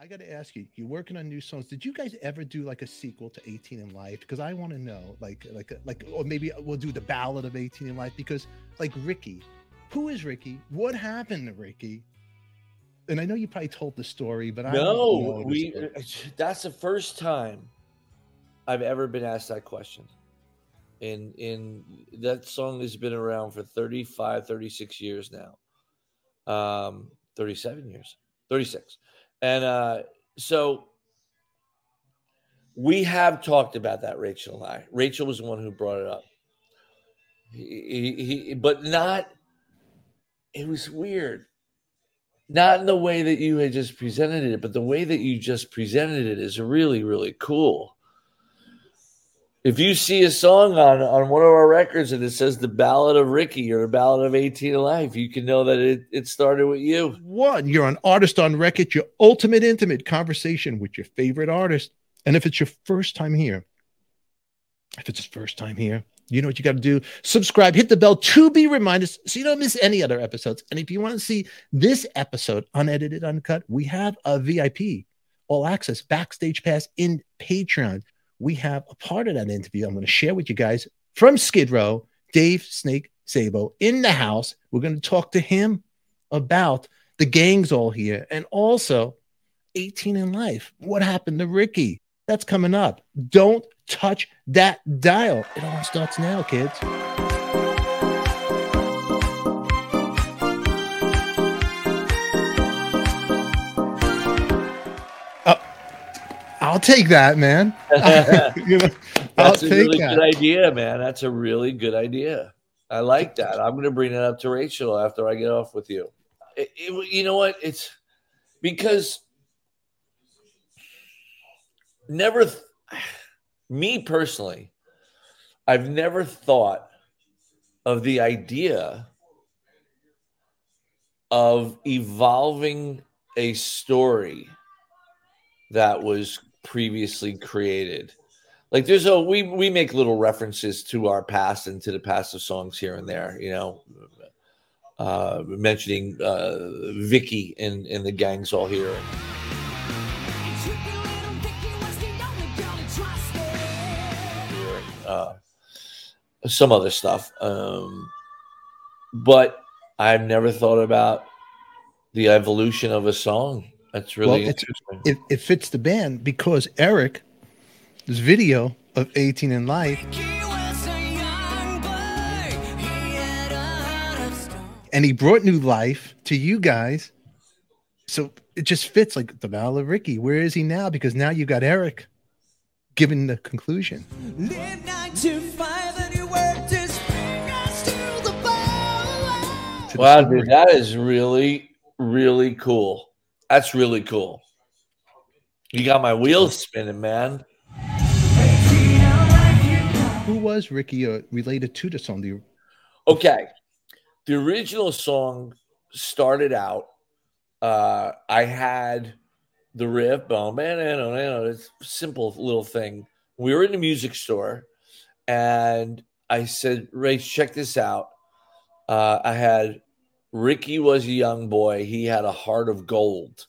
I got to ask you, you're working on new songs. Did you guys ever do like a sequel to 18 and Life? Because I want to know, like, like, like, or maybe we'll do the Ballad of 18 and Life. Because, like, Ricky, who is Ricky? What happened to Ricky? And I know you probably told the story, but I no, we. That's the first time I've ever been asked that question. And in that song has been around for 35, 36 years now. Um, 37 years, 36 and uh, so we have talked about that, Rachel and I. Rachel was the one who brought it up. He, he, he, but not, it was weird. Not in the way that you had just presented it, but the way that you just presented it is really, really cool if you see a song on on one of our records and it says the ballad of ricky or the ballad of 18 life you can know that it, it started with you. One you're an artist on record your ultimate intimate conversation with your favorite artist. And if it's your first time here if it's your first time here you know what you got to do? Subscribe hit the bell to be reminded so you don't miss any other episodes. And if you want to see this episode unedited uncut we have a vip all access backstage pass in patreon we have a part of that interview I'm going to share with you guys from Skid Row, Dave Snake Sabo in the house. We're going to talk to him about the gangs all here and also 18 and life. What happened to Ricky? That's coming up. Don't touch that dial. It all starts now, kids. I'll take that, man. you know, That's I'll a really that. good idea, man. That's a really good idea. I like that. I'm going to bring it up to Rachel after I get off with you. It, it, you know what? It's because never, th- me personally, I've never thought of the idea of evolving a story that was previously created. Like there's a we we make little references to our past and to the past of songs here and there, you know. Uh, mentioning uh, Vicky and, and the gangs all here. Uh, some other stuff. Um, but I've never thought about the evolution of a song that's really well, interesting. It, it fits the band because Erik, this video of 18 and Life, and he brought new life to you guys. So it just fits like the Ballad of Ricky. Where is he now? Because now you got Erik giving the conclusion. Wow, dude, that is really, really cool. That's really cool. You got my wheels spinning, man. Who was Ricky uh, related to the song? You- okay. The original song started out. Uh, I had the riff, boom, man, it's simple little thing. We were in the music store, and I said, Ray, check this out. Uh, I had Ricky was a young boy. He had a heart of gold.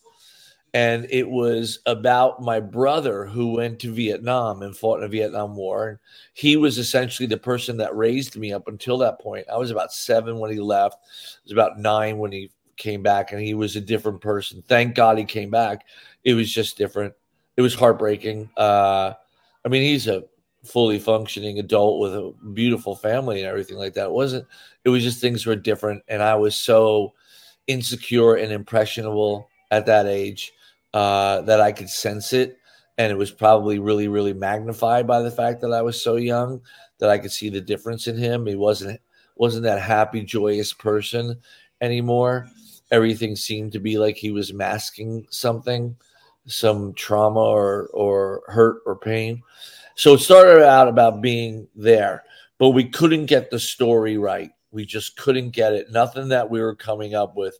And it was about my brother who went to Vietnam and fought in the Vietnam War. He was essentially the person that raised me up until that point. I was about seven when he left. I was about nine when he came back, and he was a different person. Thank God he came back. It was just different. It was heartbreaking. Uh, I mean, he's a fully functioning adult with a beautiful family and everything like that. It wasn't, it was just things were different. And I was so insecure and impressionable at that age uh, that I could sense it. And it was probably really, really magnified by the fact that I was so young that I could see the difference in him. He wasn't wasn't that happy, joyous person anymore. Everything seemed to be like he was masking something, some trauma or or hurt or pain. So it started out about being there, but we couldn't get the story right. We just couldn't get it. Nothing that we were coming up with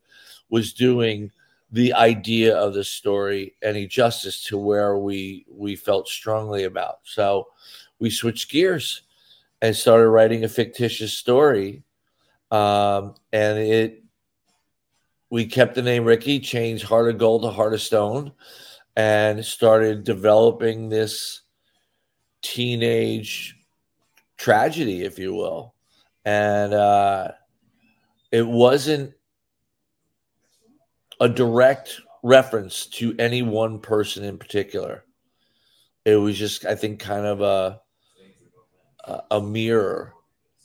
was doing the idea of the story any justice to where we we felt strongly about. So we switched gears and started writing a fictitious story. Um, and it we kept the name Ricky, changed Heart of Gold to Heart of Stone. and started developing this teenage tragedy, if you will. And uh, it wasn't a direct reference to any one person in particular. It was just, I think, kind of a a mirror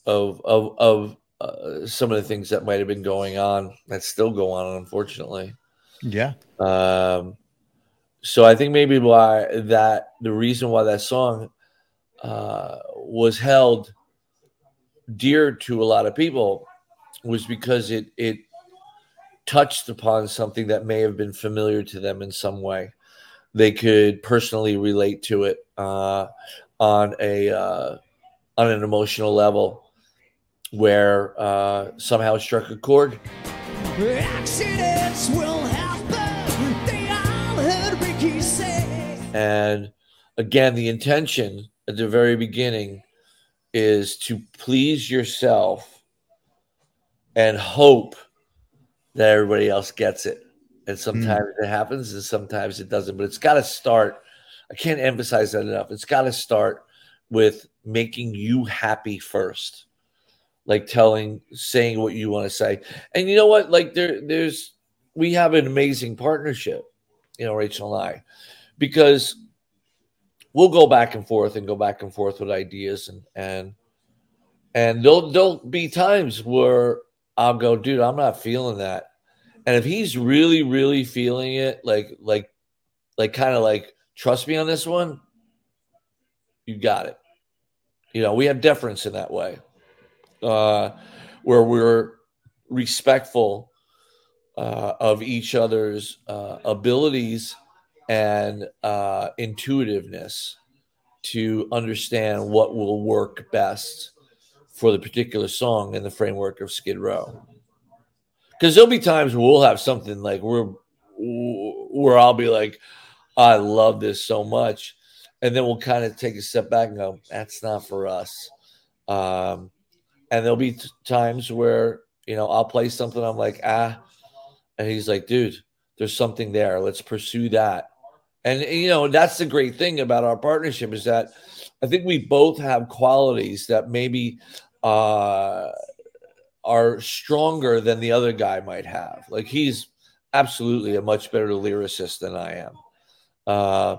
of of of uh, some of the things that might have been going on that still go on, unfortunately. Yeah. Um, so I think maybe why that the reason why that song uh, was held dear to a lot of people was because it it touched upon something that may have been familiar to them in some way. They could personally relate to it uh, on a uh, on an emotional level, where uh, somehow struck a chord. Accidents will happen. They all heard Ricky say. And again, the intention at the very beginning is to please yourself and hope that everybody else gets it. And sometimes mm. it happens and sometimes it doesn't, but it's got to start. I can't emphasize that enough. It's got to start with making you happy first. Like telling, saying what you want to say. And you know what? Like there, there's, we have an amazing partnership, you know, Rachel and I, because we'll go back and forth and go back and forth with ideas and, and, and there'll, there'll be times where I'll go, dude, I'm not feeling that. And if he's really, really feeling it, like, like, like, kind of like, trust me on this one, you got it. You know, we have deference in that way, uh, where we're respectful uh, of each other's uh, abilities and uh, intuitiveness to understand what will work best for the particular song in the framework of Skid Row. Because there'll be times we'll have something like we're where I'll be like, I love this so much, and then we'll kind of take a step back and go, that's not for us. Um, and there'll be t- times where you know I'll play something, I'm like, ah, and he's like, dude, there's something there. Let's pursue that. And you know that's the great thing about our partnership is that I think we both have qualities that maybe uh, are stronger than the other guy might have. Like he's absolutely a much better lyricist than I am. Uh,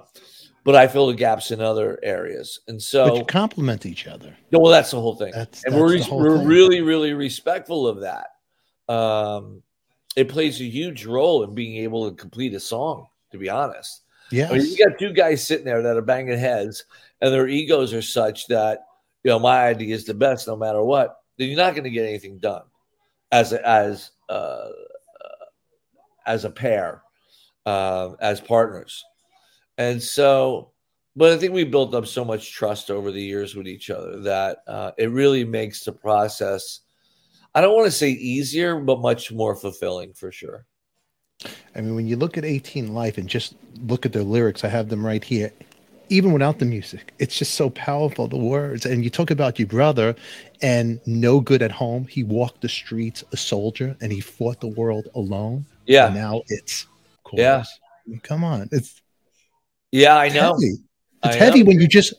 but I fill the gaps in other areas, and so but you complement each other. well, that's the whole thing, that's, and that's we're we're thing. really really respectful of that. Um, it plays a huge role in being able to complete a song. To be honest, yeah, I mean, you got two guys sitting there that are banging heads, and their egos are such that you know, my idea is the best no matter what, then you're not going to get anything done as a, as uh, uh, as a pair, uh, as partners. And so, but I think we built up so much trust over the years with each other that uh, it really makes the process. I don't want to say easier, but much more fulfilling for sure. I mean, when you look at 18 Life and just look at their lyrics, I have them right here even without the music, it's just so powerful, the words. And you talk about your brother and no good at home. He walked the streets a soldier and he fought the world alone. Yeah. And now it's chorus. Yeah. I mean, come on. It's yeah, I know. Heavy. It's I heavy know. when you just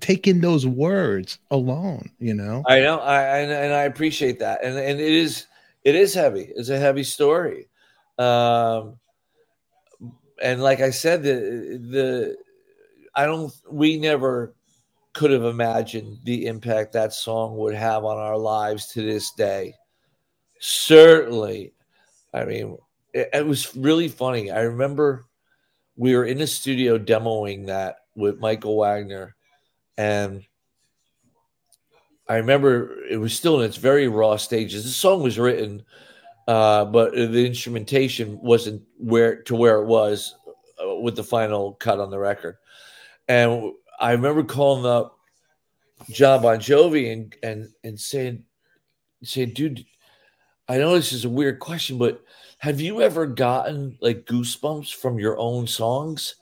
take in those words alone, you know. I know. I and, and I appreciate that. And and it is it is heavy. It's a heavy story. Um and like I said, the the I don't. We never could have imagined the impact that song would have on our lives to this day. Certainly, I mean, it, it was really funny. I remember we were in the studio demoing that with Michael Wagner, and I remember it was still in its very raw stages. The song was written, uh, but the instrumentation wasn't where to where it was uh, with the final cut on the record. And I remember calling up Jon Bon Jovi and and and saying, saying, dude, I know this is a weird question, but have you ever gotten like goosebumps from your own songs?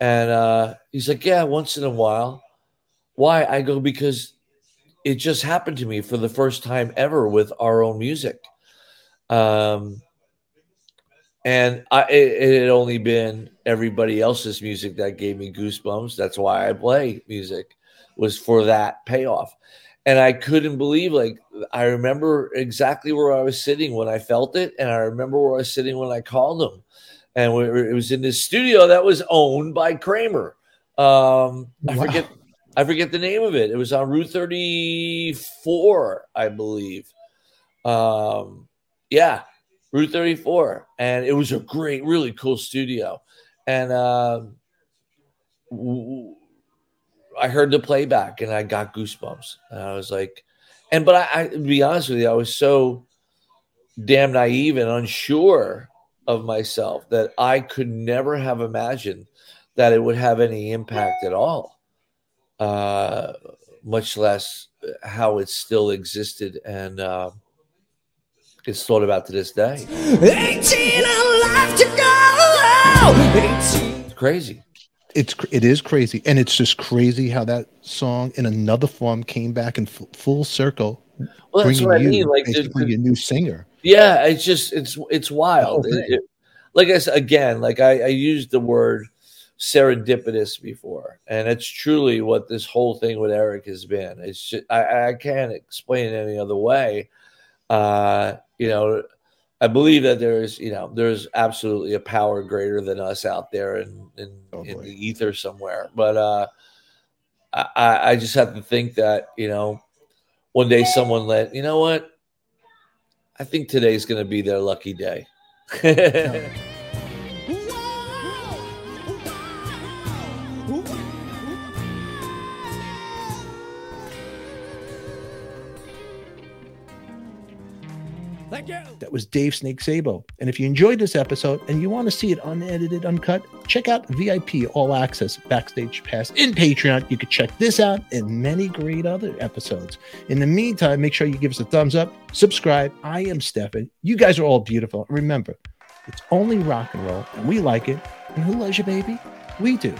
And uh, he's like, yeah, once in a while. Why? I go because it just happened to me for the first time ever with our own music. Um, and I, it, it, had only been everybody else's music that gave me goosebumps. That's why I play music was for that payoff. And I couldn't believe, like, I remember exactly where I was sitting when I felt it. And I remember where I was sitting when I called him. And we were, it was in this studio that was owned by Kramer. Um, I wow. forget, I forget the name of it. It was on Route 34, I believe. Um, yeah, Route 34. And it was a great, really cool studio. And um, I heard the playback and I got goosebumps. And I was like, and but I, I to be honest with you, I was so damn naive and unsure of myself that I could never have imagined that it would have any impact at all, uh, much less how it still existed and uh, it's thought about to this day. 18 alive to go. 18. It's crazy it's it is crazy and it's just crazy how that song in another form came back in f- full circle well that's what i mean like basically the, a new singer yeah it's just it's it's wild it, it, like i said again like I, I used the word serendipitous before and it's truly what this whole thing with Erik has been it's just i, I can't explain it any other way uh you know I believe that there's, you know, there's absolutely a power greater than us out there in in, oh in the ether somewhere. But uh, I, I just have to think that, you know, one day someone let, you know what? I think today's going to be their lucky day. That was Dave Snake Sabo. And if you enjoyed this episode and you want to see it unedited, uncut, check out VIP All Access Backstage Pass in Patreon. You can check this out and many great other episodes. In the meantime, make sure you give us a thumbs up, subscribe. I am Stefan. You guys are all beautiful. Remember, it's only rock and roll, and we like it. And who loves you, baby? We do.